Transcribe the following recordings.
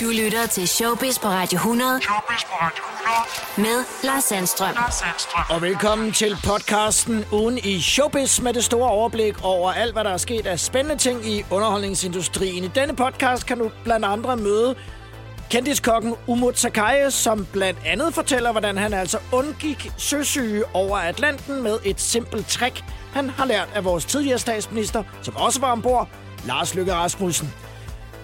Du lytter til Showbiz på Radio 100. Showbiz på Radio 100. Med Lars Sandstrøm. Lars Sandstrøm. Og velkommen til podcasten Ugen i Showbiz med det store overblik over alt, hvad der er sket af spændende ting i underholdningsindustrien. I denne podcast kan du blandt andre møde kendiskokken Umut Sakai, som blandt andet fortæller, hvordan han altså undgik søsyge over Atlanten med et simpelt trick, han har lært af vores tidligere statsminister, som også var ombord, Lars Løkke Rasmussen.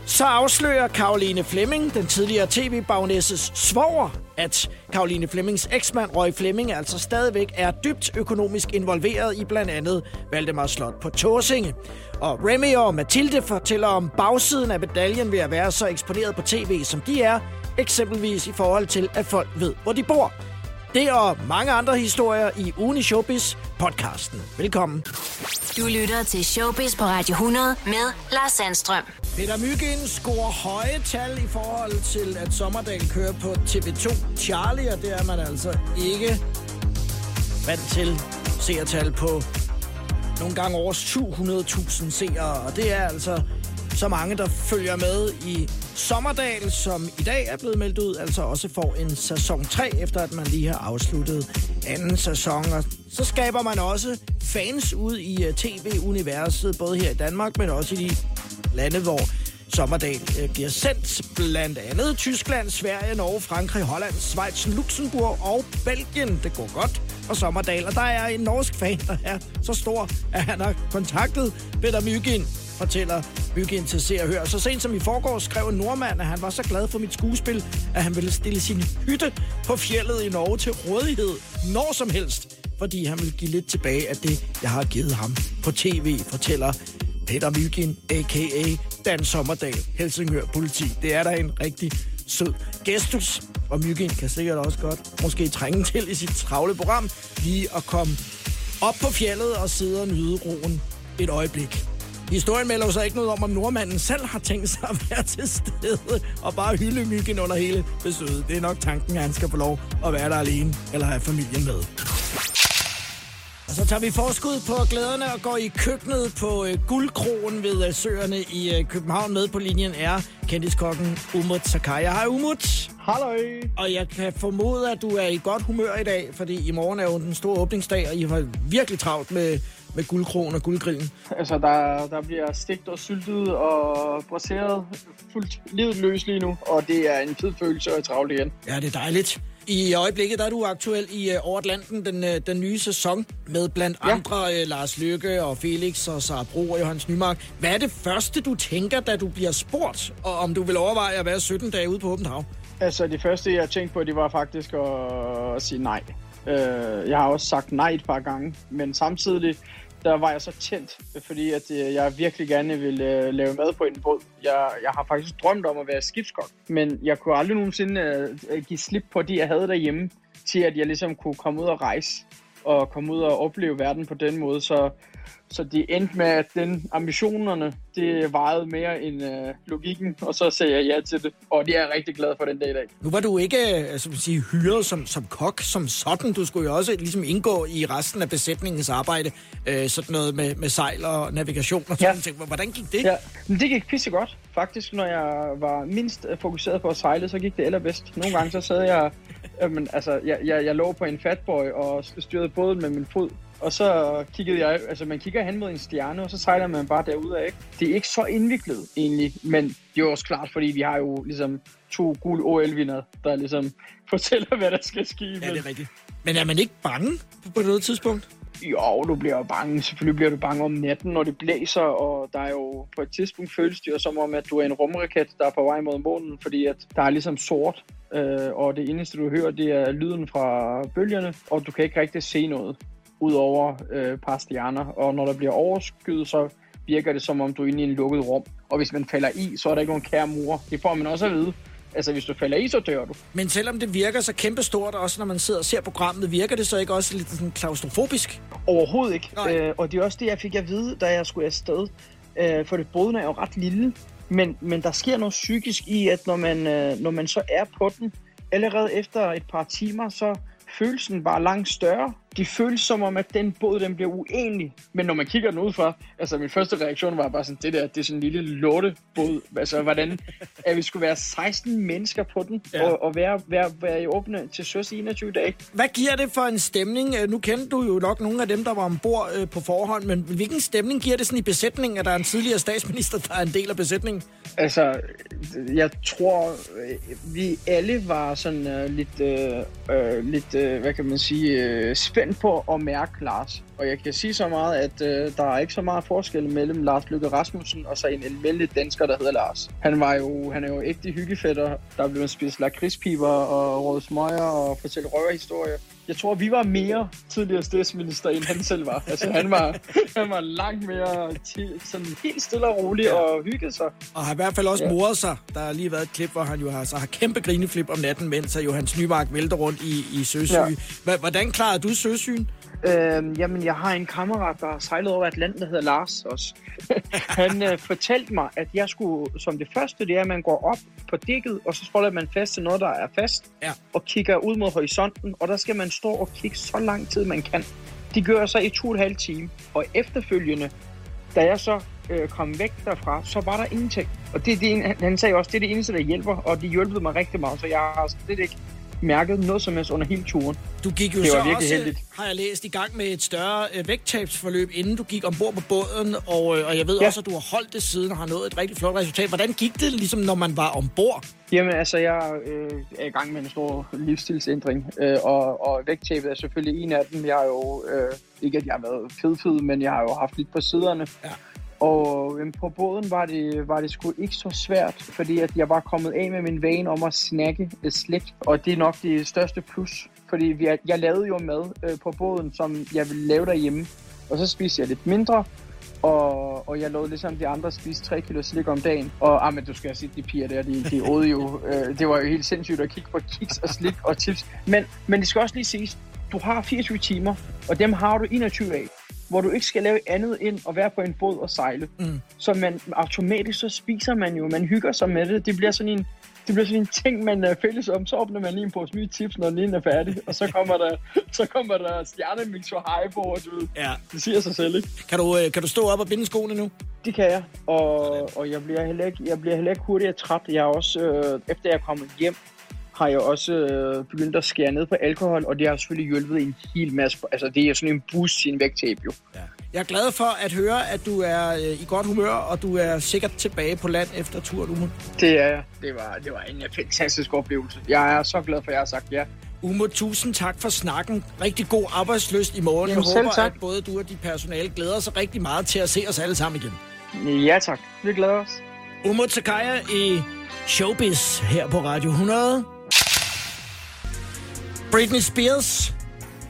Så afslører Karoline Flemming, den tidligere tv-bagnæsses svoger, at Karoline Flemmings eksmand Roy Flemming altså stadigvæk er dybt økonomisk involveret i blandt andet Valdemar Slot på Torsinge. Og Remy og Mathilde fortæller om bagsiden af medaljen ved at være så eksponeret på tv, som de er, eksempelvis i forhold til, at folk ved, hvor de bor. Det og mange andre historier i Ugen i Showbiz podcasten. Velkommen. Du lytter til Showbiz på Radio 100 med Lars Sandstrøm. Peter Myggen scorer høje tal i forhold til, at Sommerdal kører på TV2 Charlie, og det er man altså ikke vant til seertal på nogle gange over 700.000 seere, og det er altså så mange, der følger med i Sommerdal, som i dag er blevet meldt ud, altså også får en sæson 3, efter at man lige har afsluttet anden sæson. Og så skaber man også fans ud i øh, tv-universet, både her i Danmark, men også i de lande, hvor Sommerdal øh, bliver sendt. Blandt andet Tyskland, Sverige, Norge, Frankrig, Holland, Schweiz, Luxembourg og Belgien. Det går godt for Sommerdal, og der er en norsk fan, der er så stor, at han har kontaktet Peter Myggen fortæller Byggen til Hør. Så sent som i forgår skrev en nordmand, at han var så glad for mit skuespil, at han ville stille sin hytte på fjellet i Norge til rådighed når som helst, fordi han vil give lidt tilbage af det, jeg har givet ham på tv, fortæller Peter Mygin, a.k.a. Dan Sommerdal, Helsingør Politi. Det er der en rigtig sød gestus, og Myggen kan sikkert også godt måske trænge til i sit travle program lige at komme op på fjellet og sidde og nyde roen et øjeblik. Historien melder så ikke noget om, om nordmanden selv har tænkt sig at være til stede og bare hylde myggen under hele besøget. Det er nok tanken, at han skal få lov at være der alene eller have familien med. Og så tager vi forskud på glæderne og går i køkkenet på øh, Guldkrogen ved øh, Søerne i øh, København. Med på linjen er kendiskokken Umut Sakai. Hej Umut. Halløj. Og jeg kan formode, at du er i godt humør i dag, fordi i morgen er jo den store åbningsdag, og I har virkelig travlt med, med guldkrogen og guldgrillen. Altså, der, der bliver stegt og syltet og braseret fuldt livet løs lige nu, og det er en fed følelse at travle igen. Ja, det er dejligt. I øjeblikket der er du aktuel i uh, Over Atlanten, den, uh, den nye sæson, med blandt ja. andre uh, Lars Lykke og Felix og Sara Bro og Johannes Nymark. Hvad er det første, du tænker, da du bliver spurgt, og om du vil overveje at være 17 dage ude på åbent hav? Altså, det første, jeg tænkte på, det var faktisk at, at sige nej. Øh, jeg har også sagt nej et par gange, men samtidig der var jeg så tændt, fordi at øh, jeg virkelig gerne ville øh, lave mad på en båd. Jeg, jeg har faktisk drømt om at være skibskok, men jeg kunne aldrig nogensinde øh, give slip på det, jeg havde derhjemme, til at jeg ligesom kunne komme ud og rejse og komme ud og opleve verden på den måde. Så, så det endte med, at den ambitionerne, det vejede mere end øh, logikken, og så sagde jeg ja til det. Og det er jeg rigtig glad for den dag i dag. Nu var du ikke altså, sige, hyret som, som kok som sådan. Du skulle jo også ligesom indgå i resten af besætningens arbejde. Øh, sådan noget med, med sejl og navigation og sådan ja. ting. Hvordan gik det? Ja, men det gik pisse godt. Faktisk, når jeg var mindst fokuseret på at sejle, så gik det allerbedst. Nogle gange så sad jeg Jamen, altså, jeg, jeg, jeg lå på en fatboy og styrede båden med min fod. Og så kiggede jeg, altså man kigger hen mod en stjerne, og så sejler man bare derudad, ikke? Det er ikke så indviklet egentlig, men det er også klart, fordi vi har jo ligesom to gule OL-vinder, der ligesom fortæller, hvad der skal ske. Ja, det er rigtigt. Men er man ikke bange på noget tidspunkt? Jo, du bliver jo bange. Selvfølgelig bliver du bange om natten, når det blæser, og der er jo på et tidspunkt føles det jo som om, at du er en rumraket, der er på vej mod månen, fordi at der er ligesom sort, øh, og det eneste du hører, det er lyden fra bølgerne, og du kan ikke rigtig se noget ud over øh, par stjerner. Og når der bliver overskyet, så virker det som om du er inde i en lukket rum. Og hvis man falder i, så er der ikke nogen kære mur. Det får man også at vide. Altså, hvis du falder i, så dør du. Men selvom det virker så kæmpestort, også når man sidder og ser programmet, virker det så ikke også lidt sådan klaustrofobisk? Overhovedet ikke. Øh, og det er også det, jeg fik at vide, da jeg skulle afsted. Øh, for det båden er jo ret lille. Men, men der sker noget psykisk i, at når man, øh, når man så er på den, allerede efter et par timer, så føles den bare langt større. Det føles som om, at den båd, den bliver uenig. Men når man kigger den ud fra, altså min første reaktion var bare sådan, det der, det er sådan en lille lortebåd. Altså, hvordan, at vi skulle være 16 mennesker på den, ja. og, og være, være, være i åbne til søs i 21 dage. Hvad giver det for en stemning? Øh, nu kender du jo nok nogle af dem, der var ombord øh, på forhånd, men hvilken stemning giver det sådan i besætningen, at der er en tidligere statsminister, der er en del af besætningen? Altså, jeg tror, øh, vi alle var sådan uh, lidt, uh, uh, lidt uh, hvad kan man sige, uh, spændt på at mærke Lars. Og jeg kan sige så meget, at uh, der er ikke så meget forskel mellem Lars Lykke Rasmussen og så en almindelig dansker, der hedder Lars. Han, var jo, han er jo ægte hyggefætter, der blev spist lakridspiber og røde smøger og fortælle røverhistorier jeg tror, vi var mere tidligere statsminister, end han selv var. Altså, han var, han var langt mere sådan helt stille og rolig ja. og hyggede sig. Og har i hvert fald også ja. moret sig. Der har lige været et klip, hvor han jo har, så har kæmpe grineflip om natten, mens Johannes Nymark vælter rundt i, i søsyge. Ja. Hvordan klarede du søsyn? Øh, jamen, jeg har en kammerat, der har sejlet over Atlanten, der hedder Lars også. han øh, fortalte mig, at jeg skulle, som det første, det er, at man går op på dækket, og så holder man fast til noget, der er fast, ja. og kigger ud mod horisonten, og der skal man stå og kigge så lang tid, man kan. De gør så i to og en halv time, og efterfølgende, da jeg så øh, kom væk derfra, så var der ingenting. Og det, det, han sagde også, det er det eneste, der hjælper, og det hjælpede mig rigtig meget, så jeg har slet ikke mærket noget som helst under hele turen. Du gik jo det så også, heldigt. har jeg læst, i gang med et større øh, vægttabsforløb, inden du gik ombord på båden, og, øh, og jeg ved ja. også, at du har holdt det siden og har nået et rigtig flot resultat. Hvordan gik det, ligesom når man var ombord? Jamen altså, jeg øh, er i gang med en stor livsstilsændring, øh, og, og vægttabet er selvfølgelig en af dem. Jeg har jo, øh, ikke at jeg har været fed, men jeg har jo haft lidt på siderne. Ja. Og øhm, på båden var det, var det sgu ikke så svært, fordi at jeg var kommet af med min vane om at snakke øh, slik. Og det er nok det største plus, fordi vi, jeg lavede jo mad øh, på båden, som jeg ville lave derhjemme. Og så spiste jeg lidt mindre, og, og jeg lovede ligesom de andre spise 3 kilo slik om dagen. Og ah, men du skal have set de piger der, de, de åd jo. Øh, det var jo helt sindssygt at kigge på kiks og slik og chips. Men, men det skal også lige siges, du har 24 timer, og dem har du 21 af hvor du ikke skal lave andet end at være på en båd og sejle. Mm. Så man automatisk så spiser man jo, man hygger sig med det. Det bliver sådan en, det bliver sådan en ting, man er fælles om. Så åbner man lige en pose nye tips, når den er færdig. Og så kommer der, så kommer der stjernemix hej på, du ved. Ja. Det siger sig selv, ikke? Kan du, øh, kan du stå op og binde skoene nu? Det kan jeg. Og, og jeg bliver heller ikke, jeg bliver heller ikke hurtigere træt. Jeg er også, øh, efter jeg er kommet hjem, har jeg også øh, begyndt at skære ned på alkohol, og det har selvfølgelig hjulpet en hel masse. Altså, det er sådan en boost til en vægttab, jo. Ja. Jeg er glad for at høre, at du er øh, i godt humør, og du er sikkert tilbage på land efter turen, Umut. Det er. Det var, det var en fantastisk oplevelse. Jeg er så glad for, at jeg har sagt ja. Umut, tusind tak for snakken. Rigtig god arbejdsløst i morgen. Jamen, jeg håber, tak. at både du og dit personale glæder sig rigtig meget til at se os alle sammen igen. Ja tak. Vi glæder os. Umut Sakaya i Showbiz her på Radio 100. Britney Spears.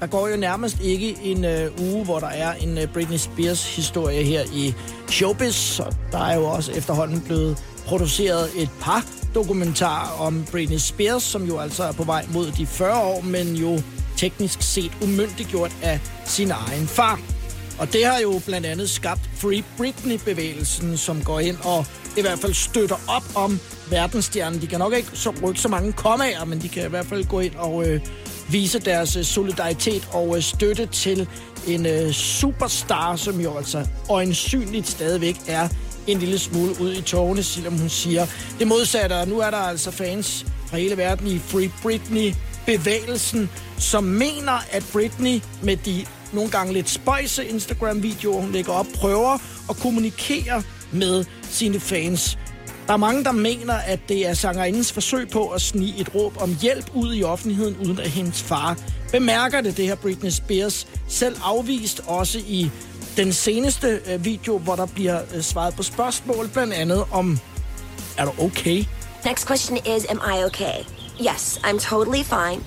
Der går jo nærmest ikke en øh, uge, hvor der er en øh, Britney Spears historie her i Showbiz. Og der er jo også efterhånden blevet produceret et par dokumentarer om Britney Spears, som jo altså er på vej mod de 40 år, men jo teknisk set umyndiggjort af sin egen far. Og det har jo blandt andet skabt Free Britney-bevægelsen, som går ind og i hvert fald støtter op om verdensstjernen. De kan nok ikke så rykke så mange kommaer, men de kan i hvert fald gå ind og øh, vise deres øh, solidaritet og øh, støtte til en øh, superstar, som jo altså øjensynligt stadigvæk er en lille smule ud i tårne, selvom hun siger det modsatte. Og nu er der altså fans fra hele verden i Free Britney-bevægelsen, som mener, at Britney med de nogle gange lidt spøjse Instagram-videoer, hun lægger op, prøver at kommunikere med sine fans der er mange, der mener, at det er sangerindens forsøg på at snige et råb om hjælp ud i offentligheden, uden at hendes far bemærker det. Det her Britney Spears selv afvist også i den seneste øh, video, hvor der bliver øh, svaret på spørgsmål, blandt andet om, er du okay? Next question is, am I okay? Yes, I'm totally fine.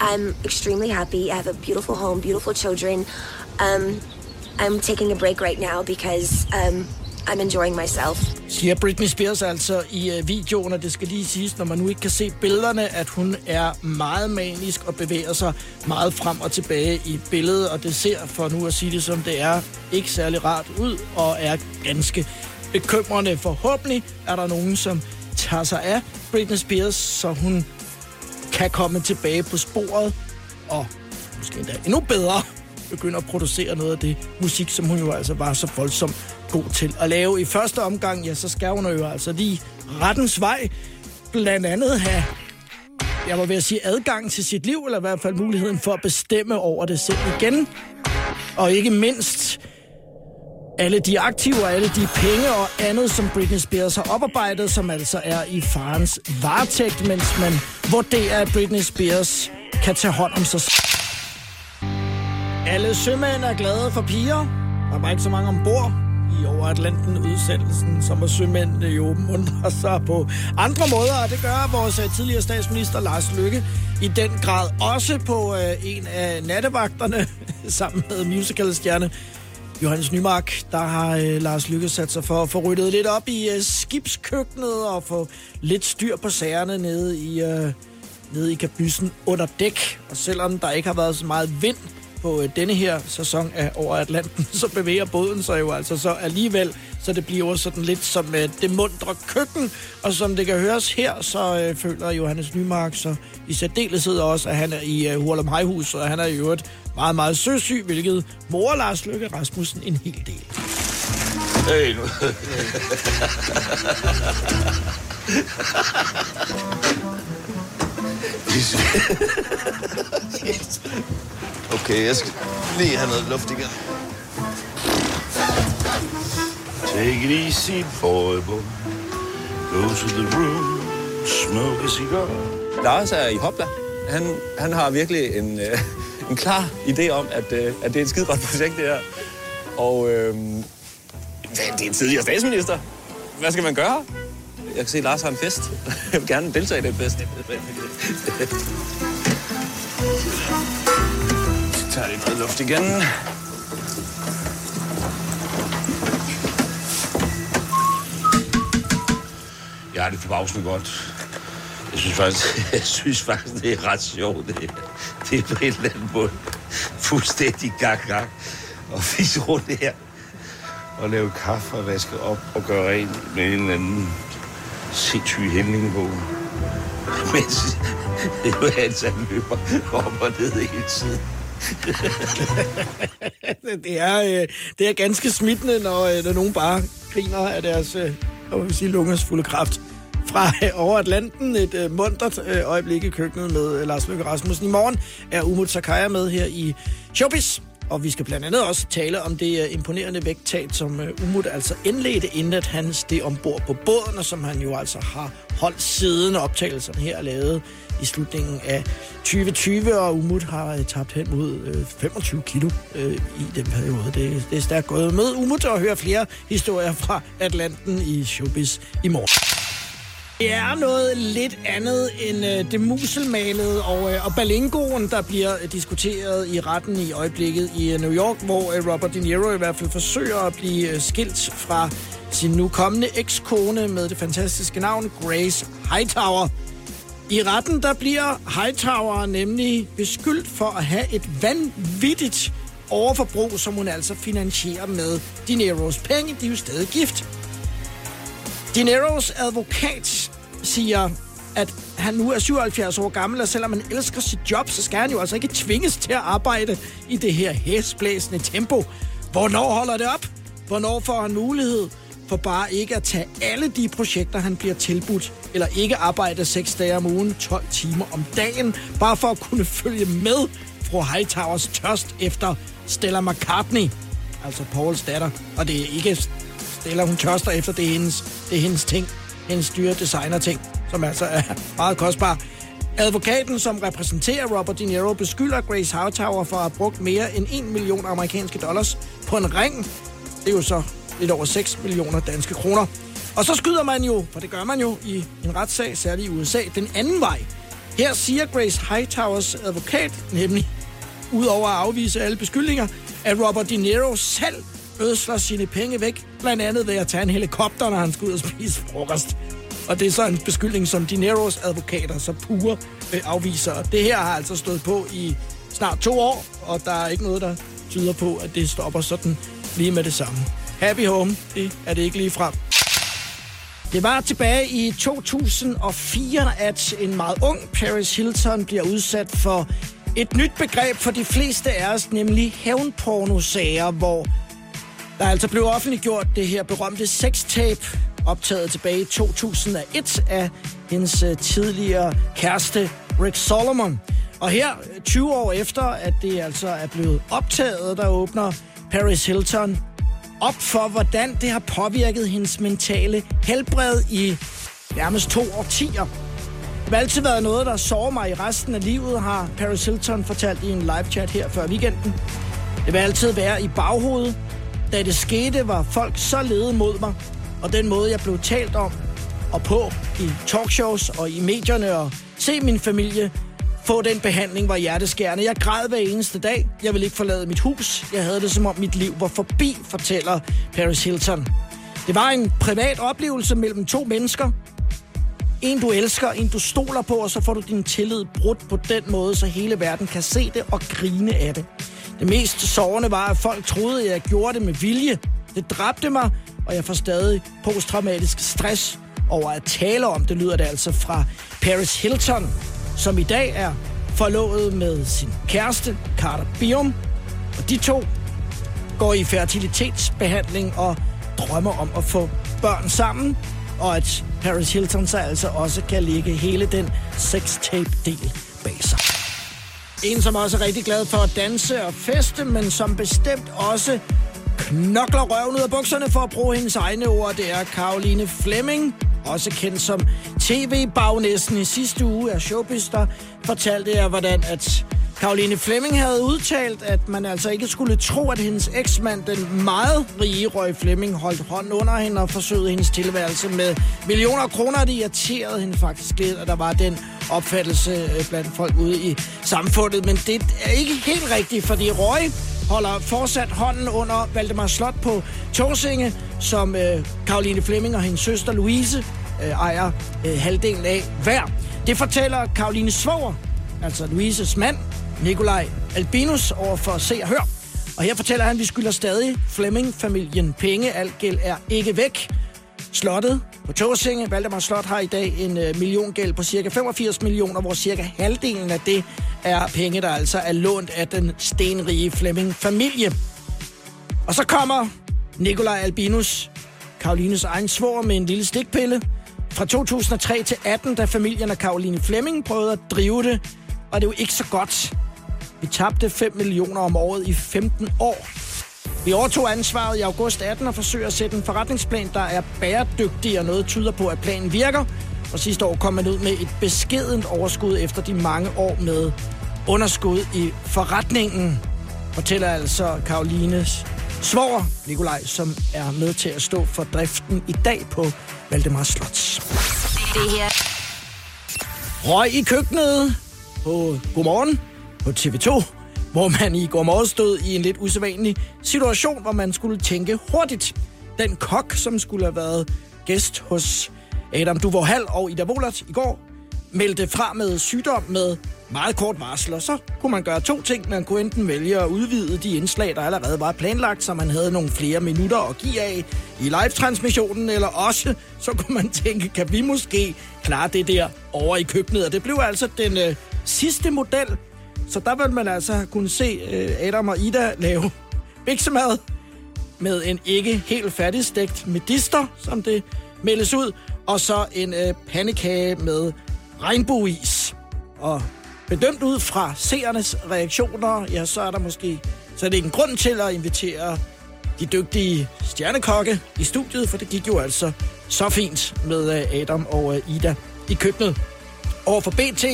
I'm extremely happy. I have a beautiful home, beautiful children. Um, I'm taking a break right now because um, I'm enjoying myself. Siger Britney Spears altså i øh, videoen, og det skal lige siges, når man nu ikke kan se billederne, at hun er meget manisk og bevæger sig meget frem og tilbage i billedet, og det ser, for nu at sige det som det er, ikke særlig rart ud, og er ganske bekymrende. Forhåbentlig er der nogen, som tager sig af Britney Spears, så hun kan komme tilbage på sporet og måske endda endnu bedre, begynde at producere noget af det musik, som hun jo altså var så voldsomt god til at lave. I første omgang, ja, så skal hun jo altså lige rettens vej, blandt andet have jeg var ved at sige adgang til sit liv, eller i hvert fald muligheden for at bestemme over det selv igen. Og ikke mindst alle de aktiver, alle de penge og andet, som Britney Spears har oparbejdet, som altså er i farens varetægt, mens man vurderer, at Britney Spears kan tage hånd om sig Alle sømænd er glade for piger. Der var ikke så mange ombord i over Atlanten udsendelsen, som er sømænd jo mundrer sig på andre måder, og det gør vores øh, tidligere statsminister Lars Lykke i den grad også på øh, en af nattevagterne sammen med musicalstjerne Johannes Nymark, der har øh, Lars Lykke sat sig for at få ryddet lidt op i øh, skibskøkkenet og få lidt styr på sagerne nede i, øh, nede i kabyssen under dæk. Og selvom der ikke har været så meget vind på øh, denne her sæson af Over Atlanten, så bevæger båden sig jo altså så alligevel, så det bliver sådan lidt som øh, det mundre køkken. Og som det kan høres her, så øh, føler Johannes Nymark så i særdeleshed også, at han er i øh, Hurlum Hejhus, og han er i øvrigt meget, meget søsyg, hvilket mor Lars Løkke Rasmussen en hel del. Hey, nu. okay, jeg skal lige have noget luft igen. Take it easy, boy, boy. Go to the room, smoke a cigar. Lars er i hopla. Han, han har virkelig en, øh, en klar idé om, at, øh, at det er et skide godt projekt, det her. Og øh, det er en tidligere statsminister. Hvad skal man gøre? Jeg kan se, at Lars har en fest. Jeg vil gerne deltage i den fest. Så tager lidt noget luft igen. Jeg har det forbavsende godt. Jeg synes faktisk, jeg synes faktisk det er ret sjovt. Det, det er på en eller anden måde fuldstændig gak-gak. Og fisse rundt her og lave kaffe og vaske op og gøre rent med en eller anden sindssyge hæmning på. Mens Johannes han løber op og ned hele tiden. det, er, øh, det er ganske smittende, når, øh, når nogen bare griner af deres øh, jeg vil sige, lungers fulde kraft fra øh, over Atlanten. Et øh, mundret øh, øjeblik i køkkenet med øh, Lars Løkke Rasmussen. I morgen er Umut Sakaya med her i Showbiz. Og vi skal blandt andet også tale om det øh, imponerende vægttab, som øh, Umut altså indledte, inden at han steg ombord på båden, og som han jo altså har holdt siden optagelserne her lavet i slutningen af 2020, og Umut har øh, tabt hen mod 25 kilo i den periode. Det, det er stærkt gået med Umut og høre flere historier fra Atlanten i Showbiz i morgen. Det er noget lidt andet end øh, det muselmalede og, øh, og balingoen, der bliver diskuteret i retten i øjeblikket i øh, New York, hvor øh, Robert De Niro i hvert fald forsøger at blive øh, skilt fra sin nu kommende ekskone med det fantastiske navn Grace Hightower. I retten der bliver Hightower nemlig beskyldt for at have et vanvittigt overforbrug, som hun altså finansierer med De Niros penge. De er jo stadig gift. Dineros advokat siger, at han nu er 77 år gammel, og selvom han elsker sit job, så skal han jo altså ikke tvinges til at arbejde i det her hæsblæsende tempo. Hvornår holder det op? Hvornår får han mulighed for bare ikke at tage alle de projekter, han bliver tilbudt, eller ikke arbejde 6 dage om ugen, 12 timer om dagen, bare for at kunne følge med fru Hightowers tørst efter Stella McCartney, altså Pauls datter. Og det er ikke eller hun tørster efter, det er hendes, det er hendes ting hendes dyre designer-ting, som altså er meget kostbar. Advokaten, som repræsenterer Robert De Niro, beskylder Grace Hightower for at have brugt mere end 1 million amerikanske dollars på en ring. Det er jo så lidt over 6 millioner danske kroner. Og så skyder man jo, for det gør man jo i en retssag, særligt i USA, den anden vej. Her siger Grace Hightowers advokat, nemlig udover at afvise alle beskyldninger, at Robert De Niro selv ødsler sine penge væk, blandt andet ved at tage en helikopter, når han skal ud og spise frokost. Og det er så en beskyldning, som Dineros advokater så pure øh, afviser. Det her har altså stået på i snart to år, og der er ikke noget, der tyder på, at det stopper sådan lige med det samme. Happy Home, det er det ikke lige frem. Det var tilbage i 2004, at en meget ung Paris Hilton bliver udsat for Et nyt begreb for de fleste af os, nemlig hævnpornosager, hvor der altså blev offentliggjort det her berømte sextape, optaget tilbage i 2001 af hendes øh, tidligere kæreste Rick Solomon. Og her, 20 år efter, at det altså er blevet optaget, der åbner Paris Hilton op for, hvordan det har påvirket hendes mentale helbred i nærmest to årtier. Det har altid været noget, der sover mig i resten af livet, har Paris Hilton fortalt i en live-chat her før weekenden. Det vil altid være i baghovedet. Da det skete, var folk så lede mod mig, og den måde, jeg blev talt om og på i talkshows og i medierne og se min familie få den behandling var hjerteskærende. Jeg græd hver eneste dag. Jeg ville ikke forlade mit hus. Jeg havde det som om mit liv var forbi, fortæller Paris Hilton. Det var en privat oplevelse mellem to mennesker. En du elsker, en du stoler på, og så får du din tillid brudt på den måde, så hele verden kan se det og grine af det. Det mest sårende var, at folk troede, at jeg gjorde det med vilje. Det dræbte mig, og jeg får stadig posttraumatisk stress over at tale om. Det lyder det altså fra Paris Hilton, som i dag er forlovet med sin kæreste, Carter Bium. Og de to går i fertilitetsbehandling og drømmer om at få børn sammen, og at Paris Hilton så altså også kan lægge hele den sextape-del bag sig. En, som også er rigtig glad for at danse og feste, men som bestemt også knokler røven ud af bukserne for at bruge hendes egne ord, det er Karoline Fleming, også kendt som tv-bagnæsten i sidste uge af Showbiz, der fortalte jeg, hvordan at Karoline Fleming havde udtalt, at man altså ikke skulle tro, at hendes eksmand, den meget rige Røg Fleming, holdt hånden under hende og forsøgte hendes tilværelse med millioner af kroner. Det irriterede hende faktisk lidt, at der var den opfattelse øh, blandt folk ude i samfundet. Men det er ikke helt rigtigt, fordi Røg holder fortsat hånden under Valdemar Slot på Torsinge, som øh, Karoline Fleming og hendes søster Louise øh, ejer øh, halvdelen af hver. Det fortæller Karoline Svoger, altså Louises mand, Nikolaj Albinus, over for Se og Hør. Og her fortæller han, at vi skylder stadig Fleming-familien penge. Alt gæld er ikke væk. Slottet på Tåsinge, Valdemar Slot, har i dag en øh, million gæld på cirka 85 millioner, hvor cirka halvdelen af det er penge, der altså er lånt af den stenrige Fleming-familie. Og så kommer Nikolaj Albinus, Karolines egen svor med en lille stikpille. Fra 2003 til 18, da familien af Karoline Flemming prøvede at drive det, og det er jo ikke så godt. Vi tabte 5 millioner om året i 15 år. Vi overtog ansvaret i august 18 og forsøger at sætte en forretningsplan, der er bæredygtig, og noget tyder på, at planen virker. Og sidste år kom man ud med et beskedent overskud efter de mange år med underskud i forretningen, fortæller altså Karolines svoger, Nikolaj, som er med til at stå for driften i dag på Valdemar Slots. Det her Røg i køkkenet på Godmorgen på TV2, hvor man i går morges stod i en lidt usædvanlig situation, hvor man skulle tænke hurtigt. Den kok, som skulle have været gæst hos Adam Duvor Hall og Ida Wollert i går, meldte fra med sygdom med meget kort varsel, og så kunne man gøre to ting. Man kunne enten vælge at udvide de indslag, der allerede var planlagt, så man havde nogle flere minutter at give af i live-transmissionen, eller også så kunne man tænke, kan vi måske klare det der over i køkkenet? Og det blev altså den øh, sidste model, så der vil man altså kunne se øh, Adam og Ida lave biksemad med en ikke helt færdigstegt medister, som det meldes ud, og så en øh, pandekage med regnbueis. Og bedømt ud fra seernes reaktioner, ja, så er der måske så er det en grund til at invitere de dygtige stjernekokke i studiet, for det gik jo altså så fint med øh, Adam og øh, Ida i køkkenet. Over for BT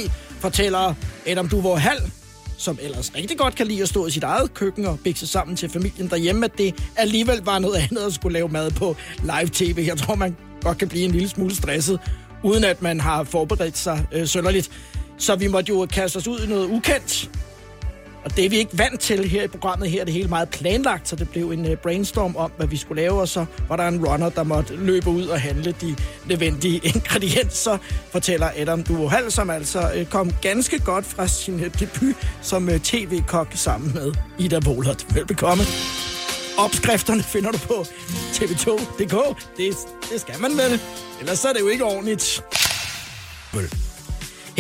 fortæller Adam Duvor Hall, som ellers rigtig godt kan lide at stå i sit eget køkken og bikse sammen til familien derhjemme, at det alligevel var noget andet at skulle lave mad på live-tv. Jeg tror, man godt kan blive en lille smule stresset, uden at man har forberedt sig øh, sønderligt. Så vi måtte jo kaste os ud i noget ukendt. Og det er vi ikke vant til her i programmet. Her er det hele meget planlagt, så det blev en øh, brainstorm om, hvad vi skulle lave. Og så var der en runner, der måtte løbe ud og handle de nødvendige ingredienser, fortæller Adam Duohal, som altså øh, kom ganske godt fra sin øh, debut som tv-kok sammen med Ida Wohlert. Velbekomme. Opskrifterne finder du på tv2.dk. Det, det skal man vel. Ellers er det jo ikke ordentligt. Vel.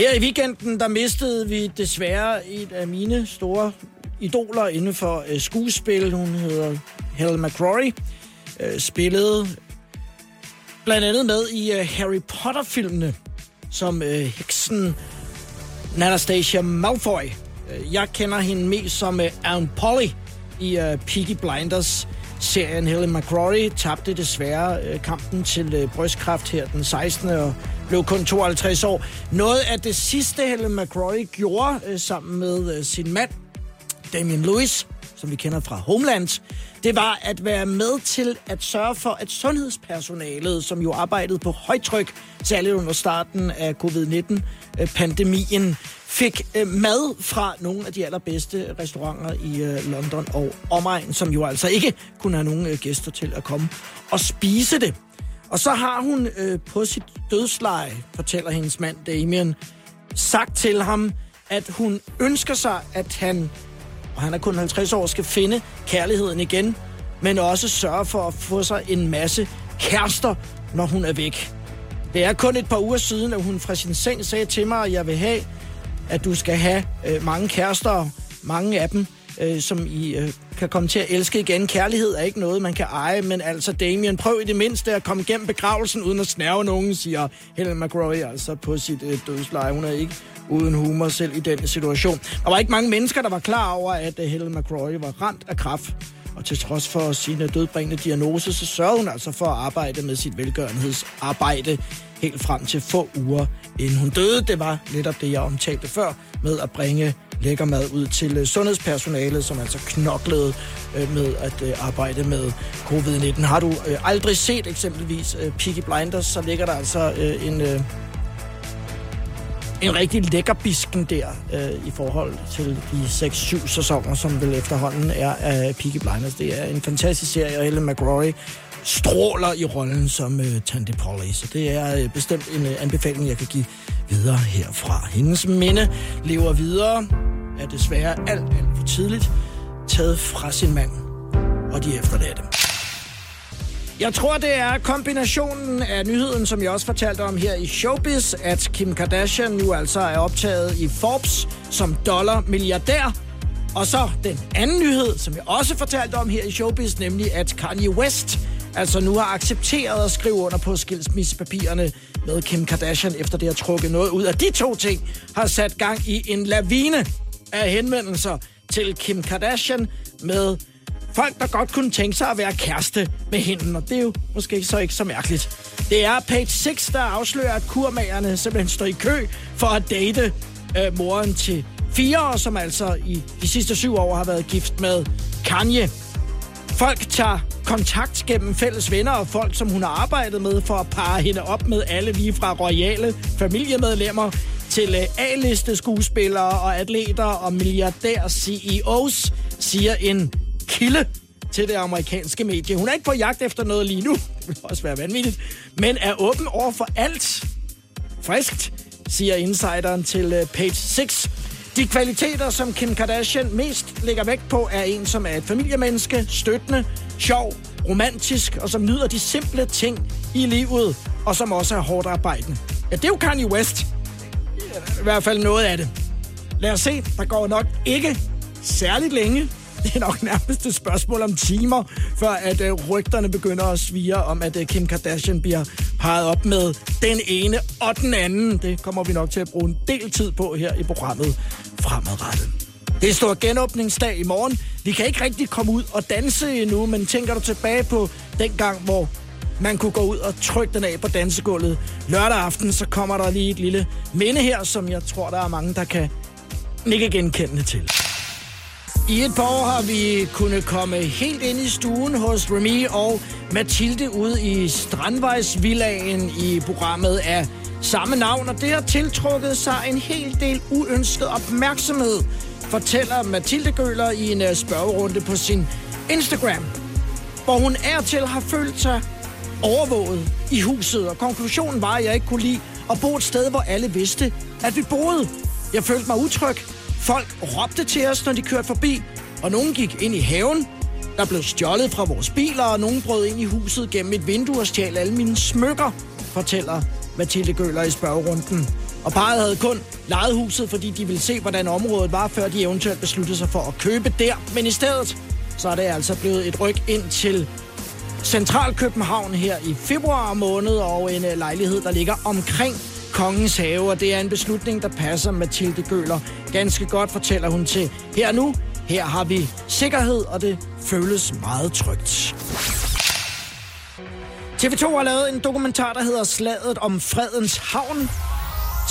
Her i weekenden, der mistede vi desværre et af mine store idoler inden for øh, skuespil. Hun hedder Helen McCrory. Øh, spillede blandt andet med i øh, Harry Potter-filmene som øh, heksen Anastasia Malfoy. Øh, jeg kender hende mest som øh, Anne Polly i øh, Peaky Blinders. Serien Helen McCrory tabte desværre øh, kampen til øh, brystkræft her den 16. og blev kun 52 år. Noget af det sidste, Helen McCrory gjorde øh, sammen med øh, sin mand, Damien Lewis, som vi kender fra Homeland, det var at være med til at sørge for, at sundhedspersonalet, som jo arbejdede på højtryk, særligt under starten af covid-19-pandemien, fik øh, mad fra nogle af de allerbedste restauranter i øh, London og omegn, som jo altså ikke kunne have nogen øh, gæster til at komme og spise det. Og så har hun øh, på sit dødsleje, fortæller hendes mand Damien, sagt til ham, at hun ønsker sig, at han, og han er kun 50 år, skal finde kærligheden igen, men også sørge for at få sig en masse kærester, når hun er væk. Det er kun et par uger siden, at hun fra sin seng sagde til mig, at jeg vil have, at du skal have øh, mange kærester, mange af dem, øh, som I øh, kan komme til at elske igen. Kærlighed er ikke noget, man kan eje, men altså Damien, prøv i det mindste at komme igennem begravelsen uden at snæve nogen, siger Helen McRoy altså på sit øh, dødsleje. Hun er ikke uden humor selv i den situation. Der var ikke mange mennesker, der var klar over, at øh, Helen McRoy var ramt af kraft. Og til trods for sine øh, dødbringende diagnose, så sørgede hun altså for at arbejde med sit velgørenhedsarbejde helt frem til få uger inden hun døde. Det var netop det, jeg omtalte før, med at bringe lækker mad ud til øh, sundhedspersonalet, som altså knoklede øh, med at øh, arbejde med covid-19. Har du aldrig set eksempelvis øh, Peaky Blinders, så ligger der altså en... En rigtig lækker bisken der øh, i forhold til de 6-7 sæsoner, som vel efterhånden er af Peaky Blinders. Det er en fantastisk serie, og Ellen McRory stråler i rollen som øh, Tante Polly. Så det er øh, bestemt en øh, anbefaling, jeg kan give videre herfra. Hendes minde lever videre, er desværre alt, alt for tidligt taget fra sin mand og de efterladte. Jeg tror, det er kombinationen af nyheden, som jeg også fortalte om her i Showbiz, at Kim Kardashian nu altså er optaget i Forbes som dollar-milliardær. Og så den anden nyhed, som jeg også fortalte om her i Showbiz, nemlig at Kanye West altså nu har accepteret at skrive under på skilsmissepapirerne med Kim Kardashian, efter det har trukket noget ud af de to ting, har sat gang i en lavine af henvendelser til Kim Kardashian med folk, der godt kunne tænke sig at være kæreste med hende, og det er jo måske så ikke så mærkeligt. Det er Page 6, der afslører, at kurmagerne simpelthen står i kø for at date øh, moren til fire, som altså i de sidste syv år har været gift med Kanye. Folk tager kontakt gennem fælles venner og folk, som hun har arbejdet med, for at parre hende op med alle lige fra royale familiemedlemmer til øh, A-liste skuespillere og atleter og milliardær CEOs, siger en kilde til det amerikanske medie. Hun er ikke på jagt efter noget lige nu, det vil også være vanvittigt, men er åben over for alt. Friskt, siger insideren til øh, Page 6. De kvaliteter, som Kim Kardashian mest lægger vægt på, er en, som er et familiemenneske, støttende, sjov, romantisk, og som nyder de simple ting i livet, og som også er hårdt arbejdende. Ja, det er jo Kanye West. I hvert fald noget af det. Lad os se, der går nok ikke særligt længe. Det er nok nærmest et spørgsmål om timer, før at øh, rygterne begynder at svire om, at øh, Kim Kardashian bliver parret op med den ene og den anden. Det kommer vi nok til at bruge en del tid på her i programmet fremadrettet. Det er stor genåbningsdag i morgen. Vi kan ikke rigtig komme ud og danse endnu, men tænker du tilbage på den gang, hvor man kunne gå ud og trykke den af på dansegulvet. Lørdag aften, så kommer der lige et lille minde her, som jeg tror, der er mange, der kan ikke genkende til. I et par år har vi kunnet komme helt ind i stuen hos Remy og Mathilde ude i Strandvejsvillagen i programmet af samme navn, og det har tiltrukket sig en hel del uønsket opmærksomhed, fortæller Mathilde Gøler i en øh, spørgerunde på sin Instagram, hvor hun er til har følt sig overvåget i huset, og konklusionen var, at jeg ikke kunne lide at bo et sted, hvor alle vidste, at vi boede. Jeg følte mig utryg. Folk råbte til os, når de kørte forbi, og nogen gik ind i haven. Der blev stjålet fra vores biler, og nogen brød ind i huset gennem et vindue og stjal alle mine smykker, fortæller Mathilde Gøler i spørgerunden. Og parret havde kun lejet huset, fordi de ville se, hvordan området var, før de eventuelt besluttede sig for at købe der. Men i stedet, så er det altså blevet et ryg ind til Central København her i februar måned, og en øh, lejlighed, der ligger omkring Kongens Have, og det er en beslutning, der passer Mathilde Gøler ganske godt, fortæller hun til her nu. Her har vi sikkerhed, og det føles meget trygt. TV2 har lavet en dokumentar, der hedder Slaget om Fredens Havn.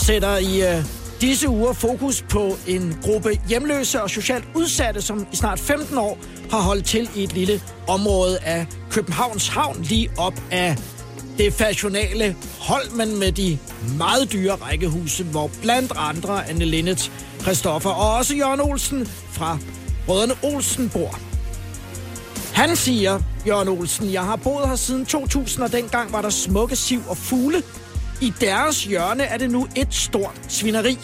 Sætter i øh, disse uger fokus på en gruppe hjemløse og socialt udsatte, som i snart 15 år har holdt til i et lille område af Københavns Havn, lige op af det fashionale Holmen med de meget dyre rækkehuse, hvor blandt andre Anne Linnet, Christoffer og også Jørgen Olsen fra Brødrene Olsen bor. Han siger, Jørgen Olsen, jeg har boet her siden 2000, og dengang var der smukke siv og fugle. I deres hjørne er det nu et stort svineri.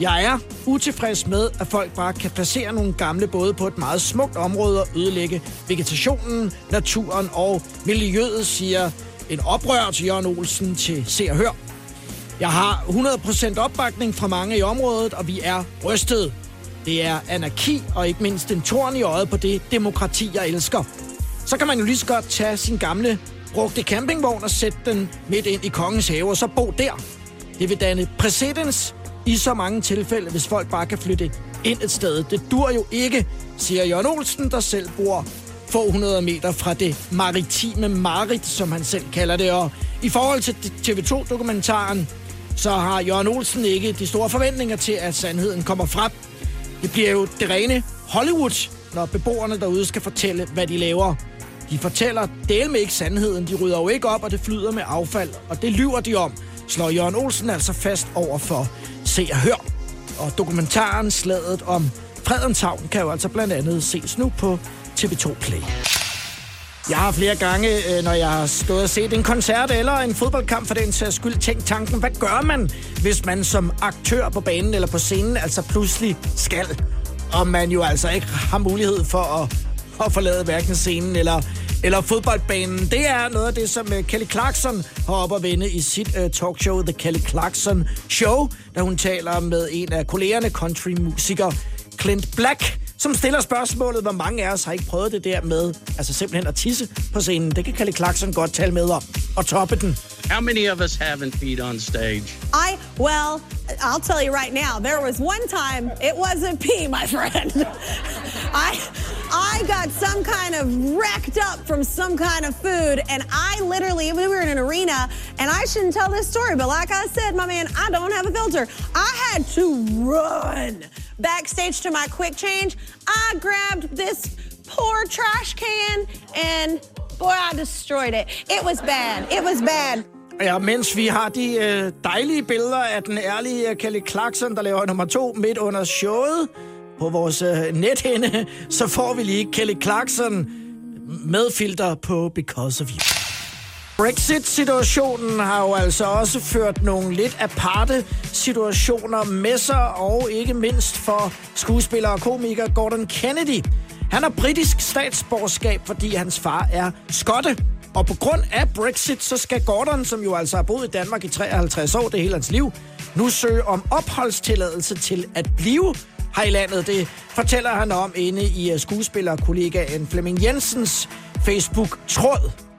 Jeg er utilfreds med, at folk bare kan placere nogle gamle både på et meget smukt område og ødelægge vegetationen, naturen og miljøet, siger en oprør til Jørgen Olsen til Se og Hør. Jeg har 100% opbakning fra mange i området, og vi er rystet. Det er anarki og ikke mindst en torn i øjet på det demokrati, jeg elsker. Så kan man jo lige så godt tage sin gamle brugte campingvogn og sætte den midt ind i kongens have, og så bo der. Det vil danne præcedens i så mange tilfælde, hvis folk bare kan flytte ind et sted. Det dur jo ikke, siger Jørgen Olsen, der selv bor få hundrede meter fra det maritime Marit, som han selv kalder det. Og i forhold til TV2-dokumentaren, så har Jørgen Olsen ikke de store forventninger til, at sandheden kommer frem. Det bliver jo det rene Hollywood, når beboerne derude skal fortælle, hvad de laver. De fortæller del med ikke sandheden, de rydder jo ikke op, og det flyder med affald, og det lyver de om, slår Jørgen Olsen altså fast over for Se og Hør. Og dokumentaren Slaget om Fredenshavn kan jo altså blandt andet ses nu på TV2 Play. Jeg har flere gange, øh, når jeg har stået og set en koncert eller en fodboldkamp for den sags skyld, tænkt tanken, hvad gør man, hvis man som aktør på banen eller på scenen altså pludselig skal, og man jo altså ikke har mulighed for at, at forlade hverken scenen eller, eller fodboldbanen. Det er noget af det, som øh, Kelly Clarkson har op at vende i sit uh, talkshow, The Kelly Clarkson Show, da hun taler med en af kollegerne, countrymusiker Clint Black, som stiller spørgsmålet, hvor mange af os har ikke prøvet det der med, altså simpelthen at tisse på scenen. Det kan Kelly Clarkson godt tale med om. Og toppe den. How many of us haven't peed on stage? I, well, I'll tell you right now, there was one time it wasn't pee, my friend. I, I got some kind of wrecked up from some kind of food, and I literally, we were in an arena, and I shouldn't tell this story, but like I said, my man, I don't have a filter. I had to run backstage to my quick change. I grabbed this poor trash can, and boy, I destroyed it. It was bad. It was bad. Ja, mens vi har de øh, dejlige billeder af den ærlige øh, Kelly Clarkson, der laver nummer to midt under showet på vores øh, nethænde, så får vi lige Kelly Clarkson med filter på Because of You. Brexit-situationen har jo altså også ført nogle lidt aparte situationer med sig, og ikke mindst for skuespiller og komiker Gordon Kennedy. Han har britisk statsborgerskab, fordi hans far er skotte. Og på grund af Brexit, så skal Gordon, som jo altså har boet i Danmark i 53 år, det hele hans liv, nu søge om opholdstilladelse til at blive her i landet. Det fortæller han om inde i øh, skuespillerkollegaen Flemming Jensens Facebook-tråd.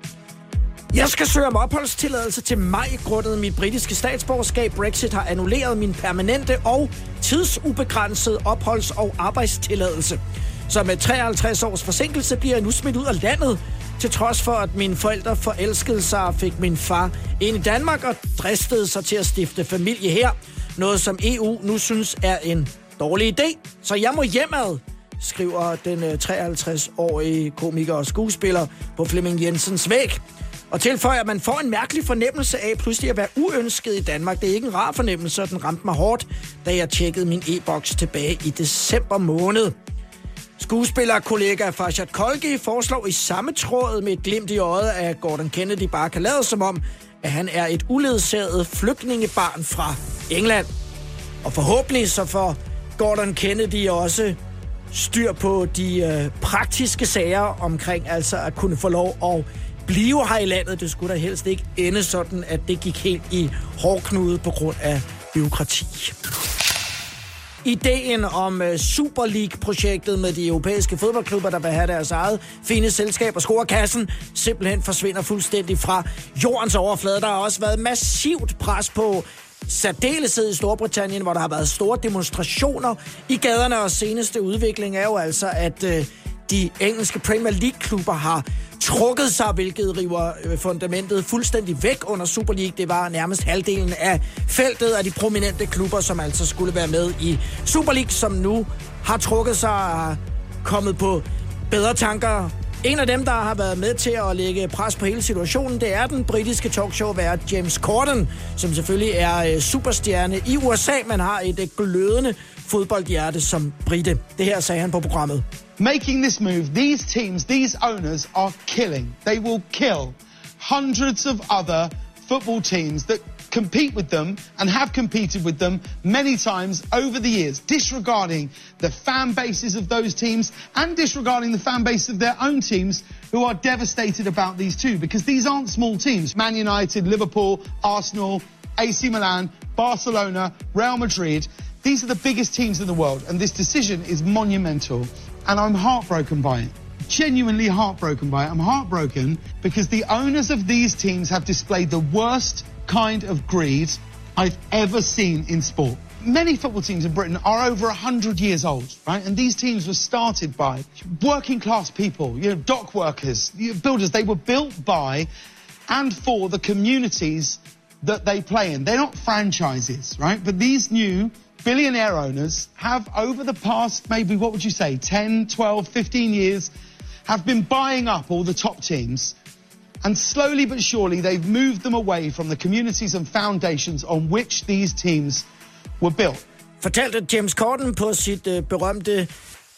Jeg skal søge om opholdstilladelse til maj grundet mit britiske statsborgerskab. Brexit har annulleret min permanente og tidsubegrænsede opholds- og arbejdstilladelse. Så med 53 års forsinkelse bliver jeg nu smidt ud af landet, til trods for, at mine forældre forelskede sig og fik min far ind i Danmark og dristede sig til at stifte familie her. Noget, som EU nu synes er en dårlig idé. Så jeg må hjemad, skriver den øh, 53-årige komiker og skuespiller på Flemming Jensens væg. Og tilføjer, at man får en mærkelig fornemmelse af pludselig at være uønsket i Danmark. Det er ikke en rar fornemmelse, og den ramte mig hårdt, da jeg tjekkede min e-boks tilbage i december måned. Skuespillerkollega Farshad Kolgi foreslår i samme tråd med et glimt i øjet, at Gordon Kennedy bare kan lade som om, at han er et uledsaget flygtningebarn fra England. Og forhåbentlig så får Gordon Kennedy også styr på de øh, praktiske sager omkring altså at kunne få lov at blive her i landet. Det skulle da helst ikke ende sådan, at det gik helt i hårdknude på grund af byråkrati. Ideen om øh, Super League-projektet med de europæiske fodboldklubber, der vil have deres eget fine selskab og score kassen, simpelthen forsvinder fuldstændig fra jordens overflade. Der har også været massivt pres på særdeleshed i Storbritannien, hvor der har været store demonstrationer i gaderne, og seneste udvikling er jo altså, at øh, de engelske Premier League-klubber har trukket sig, hvilket river øh, fundamentet fuldstændig væk under Super League. Det var nærmest halvdelen af feltet af de prominente klubber, som altså skulle være med i Super League, som nu har trukket sig og kommet på bedre tanker. En af dem, der har været med til at lægge pres på hele situationen, det er den britiske talkshow-vært James Corden, som selvfølgelig er øh, superstjerne i USA, men har et øh, glødende fodboldhjerte som brite. Det her sagde han på programmet. Making this move, these teams, these owners are killing. They will kill hundreds of other football teams that compete with them and have competed with them many times over the years, disregarding the fan bases of those teams and disregarding the fan base of their own teams who are devastated about these two because these aren't small teams. Man United, Liverpool, Arsenal, AC Milan, Barcelona, Real Madrid. These are the biggest teams in the world, and this decision is monumental. And I'm heartbroken by it. Genuinely heartbroken by it. I'm heartbroken because the owners of these teams have displayed the worst kind of greed I've ever seen in sport. Many football teams in Britain are over 100 years old, right? And these teams were started by working class people, you know, dock workers, builders. They were built by and for the communities that they play in. They're not franchises, right? But these new billionaire owners have over the past maybe what would you say 10 12 15 years have been buying up all the top teams and slowly but surely they've moved them away from the communities and foundations on which these teams were built. Fortalte James Corden på sit øh, berømte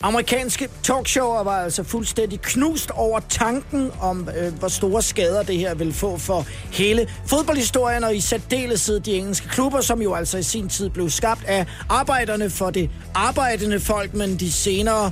amerikanske talkshower var altså fuldstændig knust over tanken om, øh, hvor store skader det her vil få for hele fodboldhistorien, og i særdeleshed de engelske klubber, som jo altså i sin tid blev skabt af arbejderne for det arbejdende folk, men de senere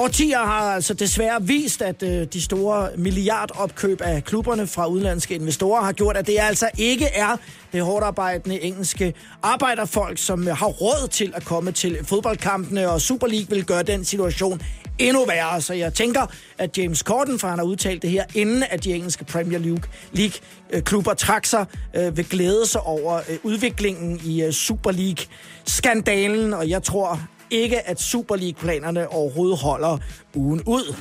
Årtier har altså desværre vist, at øh, de store milliardopkøb af klubberne fra udenlandske investorer har gjort, at det altså ikke er det hårdarbejdende engelske arbejderfolk, som øh, har råd til at komme til fodboldkampene, og Super League vil gøre den situation endnu værre. Så jeg tænker, at James Corden, for han har udtalt det her, inden at de engelske Premier League, League øh, klubber trak sig, øh, vil glæde sig over øh, udviklingen i øh, Super League-skandalen, og jeg tror ikke, at Super League-planerne overhovedet holder ugen ud.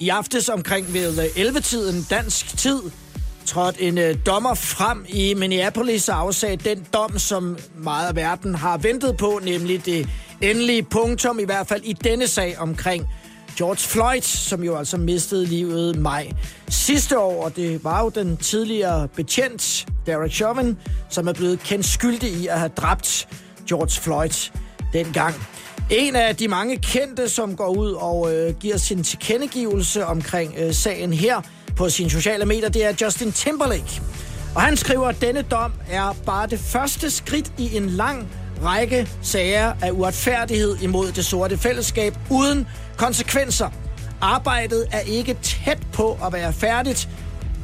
I aftes omkring ved øh, 11-tiden dansk tid trådte en øh, dommer frem i Minneapolis og afsagde den dom, som meget af verden har ventet på, nemlig det endelige punktum, i hvert fald i denne sag omkring George Floyd, som jo altså mistede livet maj sidste år. Og det var jo den tidligere betjent, Derek Chauvin, som er blevet kendt skyldig i at have dræbt George Floyd dengang. En af de mange kendte, som går ud og øh, giver sin tilkendegivelse omkring øh, sagen her på sine sociale medier, det er Justin Timberlake. Og han skriver, at denne dom er bare det første skridt i en lang række sager af uretfærdighed imod det sorte fællesskab uden konsekvenser. Arbejdet er ikke tæt på at være færdigt,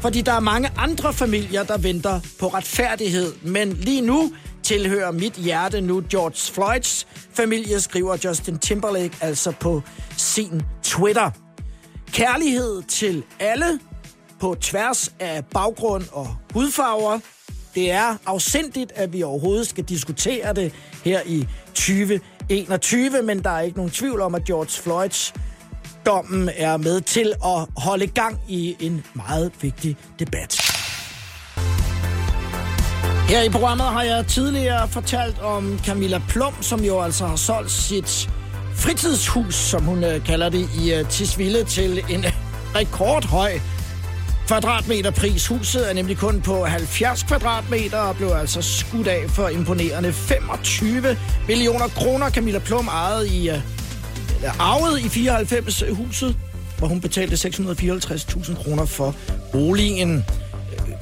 fordi der er mange andre familier, der venter på retfærdighed. Men lige nu tilhører mit hjerte nu George Floyds familie, skriver Justin Timberlake altså på sin Twitter. Kærlighed til alle på tværs af baggrund og hudfarver. Det er afsindigt, at vi overhovedet skal diskutere det her i 2021, men der er ikke nogen tvivl om, at George Floyds dommen er med til at holde gang i en meget vigtig debat. Her i programmet har jeg tidligere fortalt om Camilla Plum, som jo altså har solgt sit fritidshus, som hun øh, kalder det, i øh, Tisvilde til en rekordhøj kvadratmeter pris. Huset er nemlig kun på 70 kvadratmeter og blev altså skudt af for imponerende 25 millioner kroner. Camilla Plum ejede i, øh, eller arvede i 94 huset, hvor hun betalte 654.000 kroner for boligen.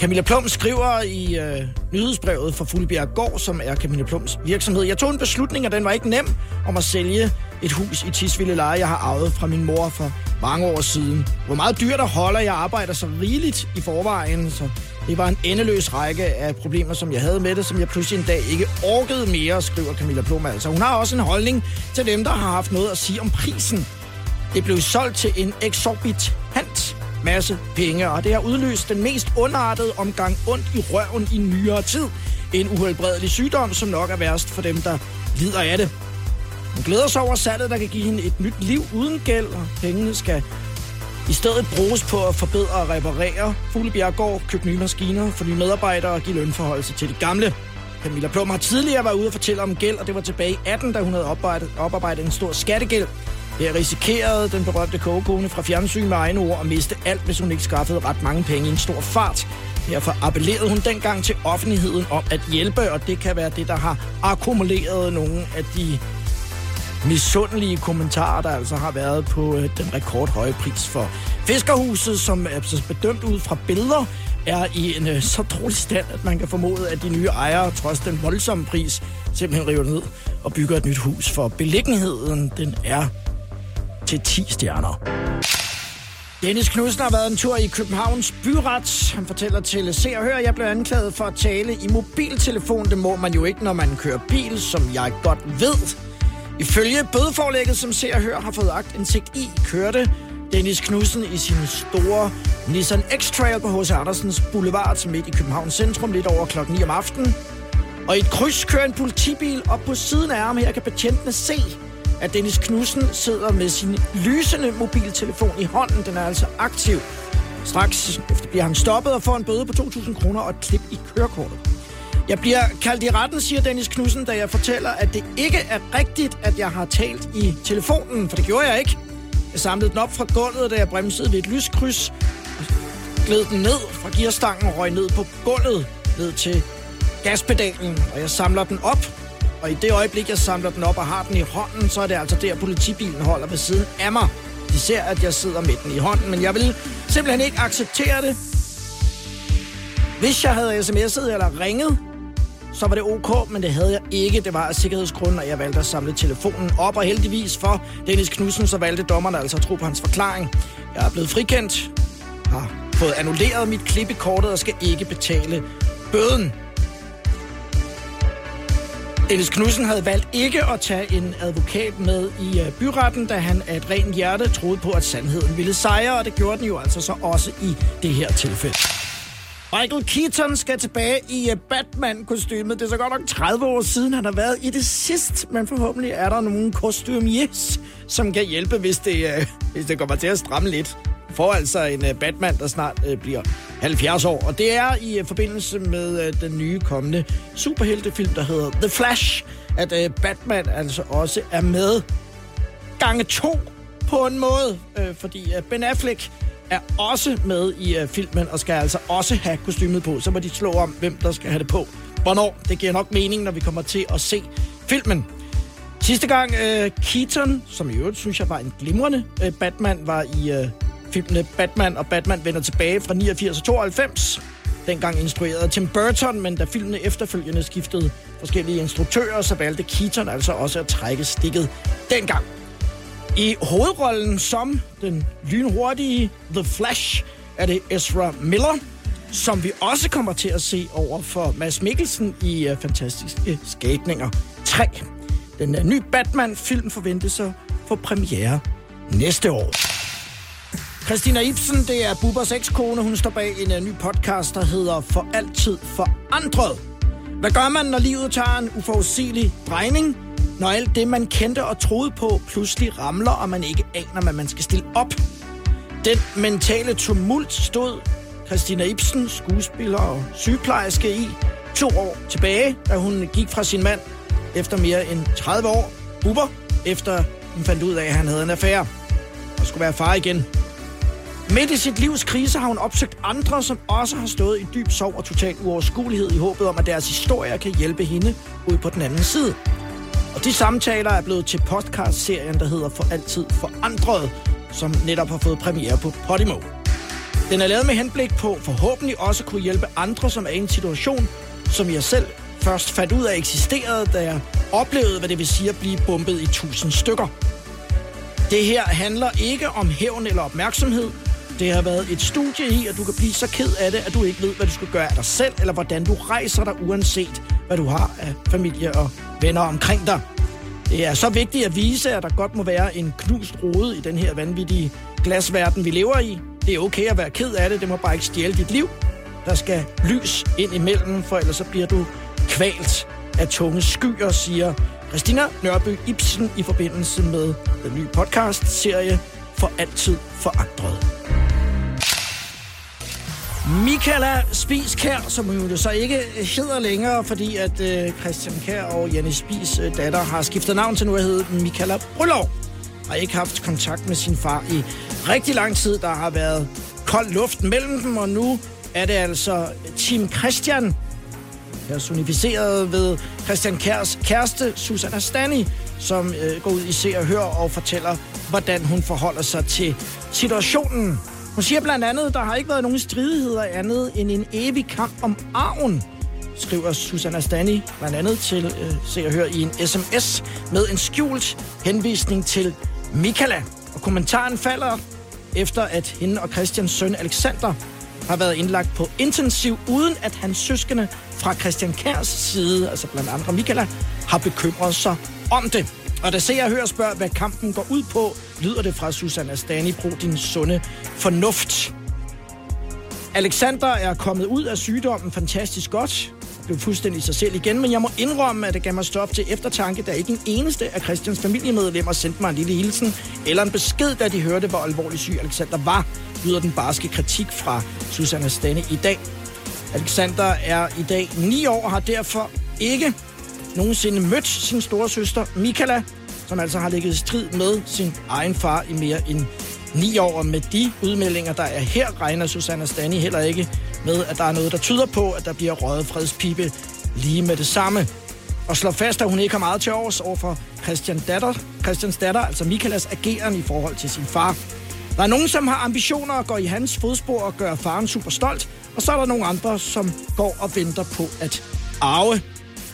Camilla Plum skriver i øh, nyhedsbrevet for Fuglebjerg Gård, som er Camilla Plums virksomhed. Jeg tog en beslutning, og den var ikke nem, om at sælge et hus i Tisvilde Leje, jeg har arvet fra min mor for mange år siden. Hvor meget dyrt der holder jeg arbejder så rigeligt i forvejen, så Det var en endeløs række af problemer, som jeg havde med det, som jeg pludselig en dag ikke orkede mere, skriver Camilla Plum altså. Hun har også en holdning til dem, der har haft noget at sige om prisen. Det blev solgt til en eksorbitant masse penge, og det har udløst den mest underartede omgang ondt i røven i nyere tid. En uhelbredelig sygdom, som nok er værst for dem, der lider af det. Hun glæder sig over salget, der kan give hende et nyt liv uden gæld, og pengene skal i stedet bruges på at forbedre og reparere Fuglebjerggård, købe nye maskiner, få nye medarbejdere og give lønforholdelse til de gamle. Camilla Plum har tidligere været ude og fortælle om gæld, og det var tilbage i 18, da hun havde oparbejdet, oparbejdet en stor skattegæld. Her risikerede den berømte kogekone fra fjernsyn med egne ord at miste alt, hvis hun ikke skaffede ret mange penge i en stor fart. Derfor appellerede hun dengang til offentligheden om at hjælpe, og det kan være det, der har akkumuleret nogle af de misundelige kommentarer, der altså har været på øh, den rekordhøje pris for Fiskerhuset, som er altså bedømt ud fra billeder, er i en øh, så dårlig stand, at man kan formode, at de nye ejere, trods den voldsomme pris, simpelthen river ned og bygger et nyt hus. For beliggenheden, den er til 10 stjerner. Dennis Knudsen har været en tur i Københavns byret. Han fortæller til Se og Hør, at jeg blev anklaget for at tale i mobiltelefon. Det må man jo ikke, når man kører bil, som jeg godt ved. Ifølge bødeforlægget, som Se og hør, har fået indsigt i, kørte Dennis Knudsen i sin store Nissan X-Trail på H.C. Andersens Boulevard midt i Københavns centrum lidt over klokken 9 om aftenen. Og i et kryds kører en politibil op på siden af ham. Her kan betjentene se, at Dennis Knudsen sidder med sin lysende mobiltelefon i hånden. Den er altså aktiv. Straks efter bliver han stoppet og får en bøde på 2.000 kroner og et klip i kørekortet. Jeg bliver kaldt i retten, siger Dennis Knudsen, da jeg fortæller, at det ikke er rigtigt, at jeg har talt i telefonen, for det gjorde jeg ikke. Jeg samlede den op fra gulvet, da jeg bremsede ved et lyskryds. Gled den ned fra gearstangen og røg ned på gulvet, ned til gaspedalen, og jeg samler den op. Og i det øjeblik, jeg samler den op og har den i hånden, så er det altså der, politibilen holder ved siden af mig. De ser, at jeg sidder med den i hånden, men jeg vil simpelthen ikke acceptere det. Hvis jeg havde sms'et eller ringet, så var det ok, men det havde jeg ikke. Det var af sikkerhedsgrunden, at jeg valgte at samle telefonen op, og heldigvis for Dennis Knudsen, så valgte dommerne altså at tro på hans forklaring. Jeg er blevet frikendt, har fået annulleret mit klip i kortet og skal ikke betale bøden. Dennis Knudsen havde valgt ikke at tage en advokat med i øh, byretten, da han af et rent hjerte troede på, at sandheden ville sejre, og det gjorde den jo altså så også i det her tilfælde. Michael Keaton skal tilbage i øh, Batman-kostymet. Det er så godt nok 30 år siden, han har været i det sidst, men forhåbentlig er der nogle kostumiers, som kan hjælpe, hvis det, øh, hvis det kommer til at stramme lidt får altså en uh, Batman, der snart uh, bliver 70 år. Og det er i uh, forbindelse med uh, den nye kommende superheltefilm, der hedder The Flash, at uh, Batman altså også er med gange to på en måde, uh, fordi uh, Ben Affleck er også med i uh, filmen og skal altså også have kostymet på. Så må de slå om, hvem der skal have det på. Hvornår? Det giver nok mening, når vi kommer til at se filmen. Sidste gang uh, Keaton, som i øvrigt synes jeg var en glimrende uh, Batman, var i uh, filmene Batman og Batman vender tilbage fra 89 og 92. Dengang instruerede Tim Burton, men da filmene efterfølgende skiftede forskellige instruktører, så valgte Keaton altså også at trække stikket dengang. I hovedrollen som den lynhurtige The Flash er det Ezra Miller, som vi også kommer til at se over for Mads Mikkelsen i uh, Fantastiske Skabninger 3. Den øh, nye Batman-film forventes at få premiere næste år. Christina Ibsen, det er Bubbers ekskone. Hun står bag en uh, ny podcast, der hedder For altid forandret. Hvad gør man, når livet tager en uforudsigelig drejning? Når alt det, man kendte og troede på, pludselig ramler, og man ikke aner, hvad man skal stille op. Den mentale tumult stod Christina Ibsen, skuespiller og sygeplejerske i, to år tilbage, da hun gik fra sin mand efter mere end 30 år, Bubber, efter hun fandt ud af, at han havde en affære og skulle være far igen. Midt i sit livs krise har hun opsøgt andre, som også har stået i dyb sorg og total uoverskuelighed i håbet om, at deres historier kan hjælpe hende ud på den anden side. Og de samtaler er blevet til podcast-serien, der hedder For Altid Forandret, som netop har fået premiere på Podimo. Den er lavet med henblik på forhåbentlig også kunne hjælpe andre, som er i en situation, som jeg selv først fandt ud af eksisterede, da jeg oplevede, hvad det vil sige at blive bumpet i tusind stykker. Det her handler ikke om hævn eller opmærksomhed, det har været et studie i, at du kan blive så ked af det, at du ikke ved, hvad du skal gøre af dig selv, eller hvordan du rejser dig, uanset hvad du har af familie og venner omkring dig. Det er så vigtigt at vise, at der godt må være en knust rode i den her vanvittige glasverden, vi lever i. Det er okay at være ked af det, det må bare ikke stjæle dit liv. Der skal lys ind imellem, for ellers så bliver du kvalt af tunge skyer, siger Christina Nørby Ibsen i forbindelse med den nye podcast-serie For Altid Forandret. Michaela Spis Kær, som hun jo så ikke hedder længere, fordi at øh, Christian Kær og Janne Spis øh, datter har skiftet navn til nu at hedde Michaela Brylov. Har ikke haft kontakt med sin far i rigtig lang tid. Der har været kold luft mellem dem, og nu er det altså Team Christian, personificeret ved Christian Kærs kæreste, Susanna Stani, som øh, går ud i se og hør og fortæller, hvordan hun forholder sig til situationen. Hun siger blandt andet, der har ikke været nogen stridigheder andet end en evig kamp om arven, skriver Susanna Stani blandt andet til øh, se og hør i en sms med en skjult henvisning til Michaela. Og kommentaren falder efter, at hende og Christians søn Alexander har været indlagt på intensiv, uden at hans søskende fra Christian Kærs side, altså blandt andre Michaela, har bekymret sig om det. Og da ser og hører spørger, hvad kampen går ud på, lyder det fra Susanna Stani, brug din sunde fornuft. Alexander er kommet ud af sygdommen fantastisk godt. Blev fuldstændig sig selv igen, men jeg må indrømme, at det gav mig stof til eftertanke, da ikke en eneste af Christians familiemedlemmer sendte mig en lille hilsen eller en besked, da de hørte, hvor alvorlig syg Alexander var, lyder den barske kritik fra Susanna Stane i dag. Alexander er i dag 9 år og har derfor ikke nogensinde mødt sin store søster Mikala, som altså har ligget i strid med sin egen far i mere end 9 år. Og med de udmeldinger, der er her, regner Susanna Stani heller ikke med, at der er noget, der tyder på, at der bliver røget fredspipe lige med det samme. Og slår fast, at hun ikke har meget til års over for Christian datter, Christians datter, altså Michaelas ageren i forhold til sin far. Der er nogen, som har ambitioner at gå i hans fodspor og gøre faren super stolt, og så er der nogle andre, som går og venter på at arve,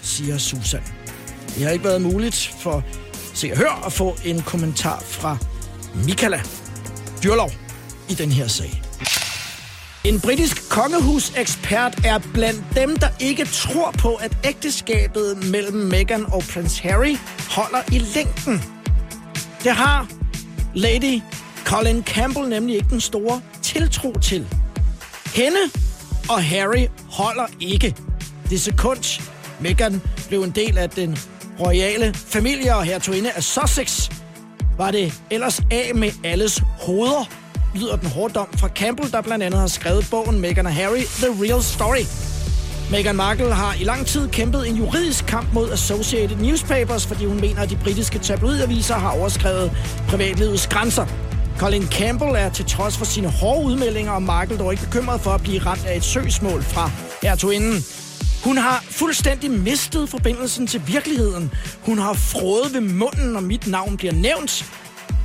siger Susan. Det har ikke været muligt for Se og Hør at få en kommentar fra Michaela Dyrlov i den her sag. En britisk kongehusekspert er blandt dem, der ikke tror på, at ægteskabet mellem Meghan og prins Harry holder i længden. Det har Lady Colin Campbell nemlig ikke den store tiltro til. Hende og Harry holder ikke. Det sekund, Meghan blev en del af den royale familie og hertuginde af Sussex, var det ellers af med alles hoveder, lyder den hårde dom fra Campbell, der blandt andet har skrevet bogen Meghan og Harry, The Real Story. Meghan Markle har i lang tid kæmpet en juridisk kamp mod Associated Newspapers, fordi hun mener, at de britiske tabloidaviser har overskrevet privatlivets grænser. Colin Campbell er til trods for sine hårde udmeldinger om Markle dog ikke bekymret for at blive ramt af et søgsmål fra hertuginden. Hun har fuldstændig mistet forbindelsen til virkeligheden. Hun har frået ved munden, når mit navn bliver nævnt.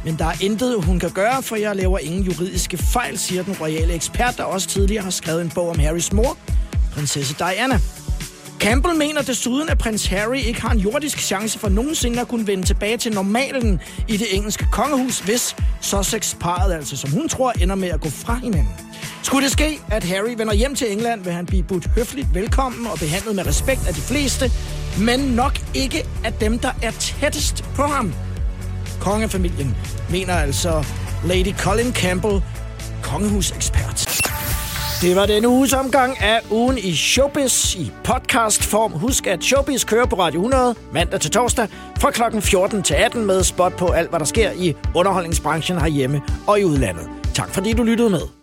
Men der er intet, hun kan gøre, for jeg laver ingen juridiske fejl, siger den royale ekspert, der også tidligere har skrevet en bog om Harrys mor, prinsesse Diana. Campbell mener desuden, at prins Harry ikke har en jordisk chance for nogensinde at kunne vende tilbage til normalen i det engelske kongehus, hvis Sussex-paret, altså som hun tror, ender med at gå fra hinanden. Skulle det ske, at Harry vender hjem til England, vil han blive budt høfligt velkommen og behandlet med respekt af de fleste, men nok ikke af dem, der er tættest på ham. Kongefamilien mener altså Lady Colin Campbell, kongehusekspert. Det var denne uges omgang af ugen i Showbiz i podcastform. Husk, at Showbiz kører på Radio 100 mandag til torsdag fra kl. 14 til 18 med spot på alt, hvad der sker i underholdningsbranchen herhjemme og i udlandet. Tak fordi du lyttede med.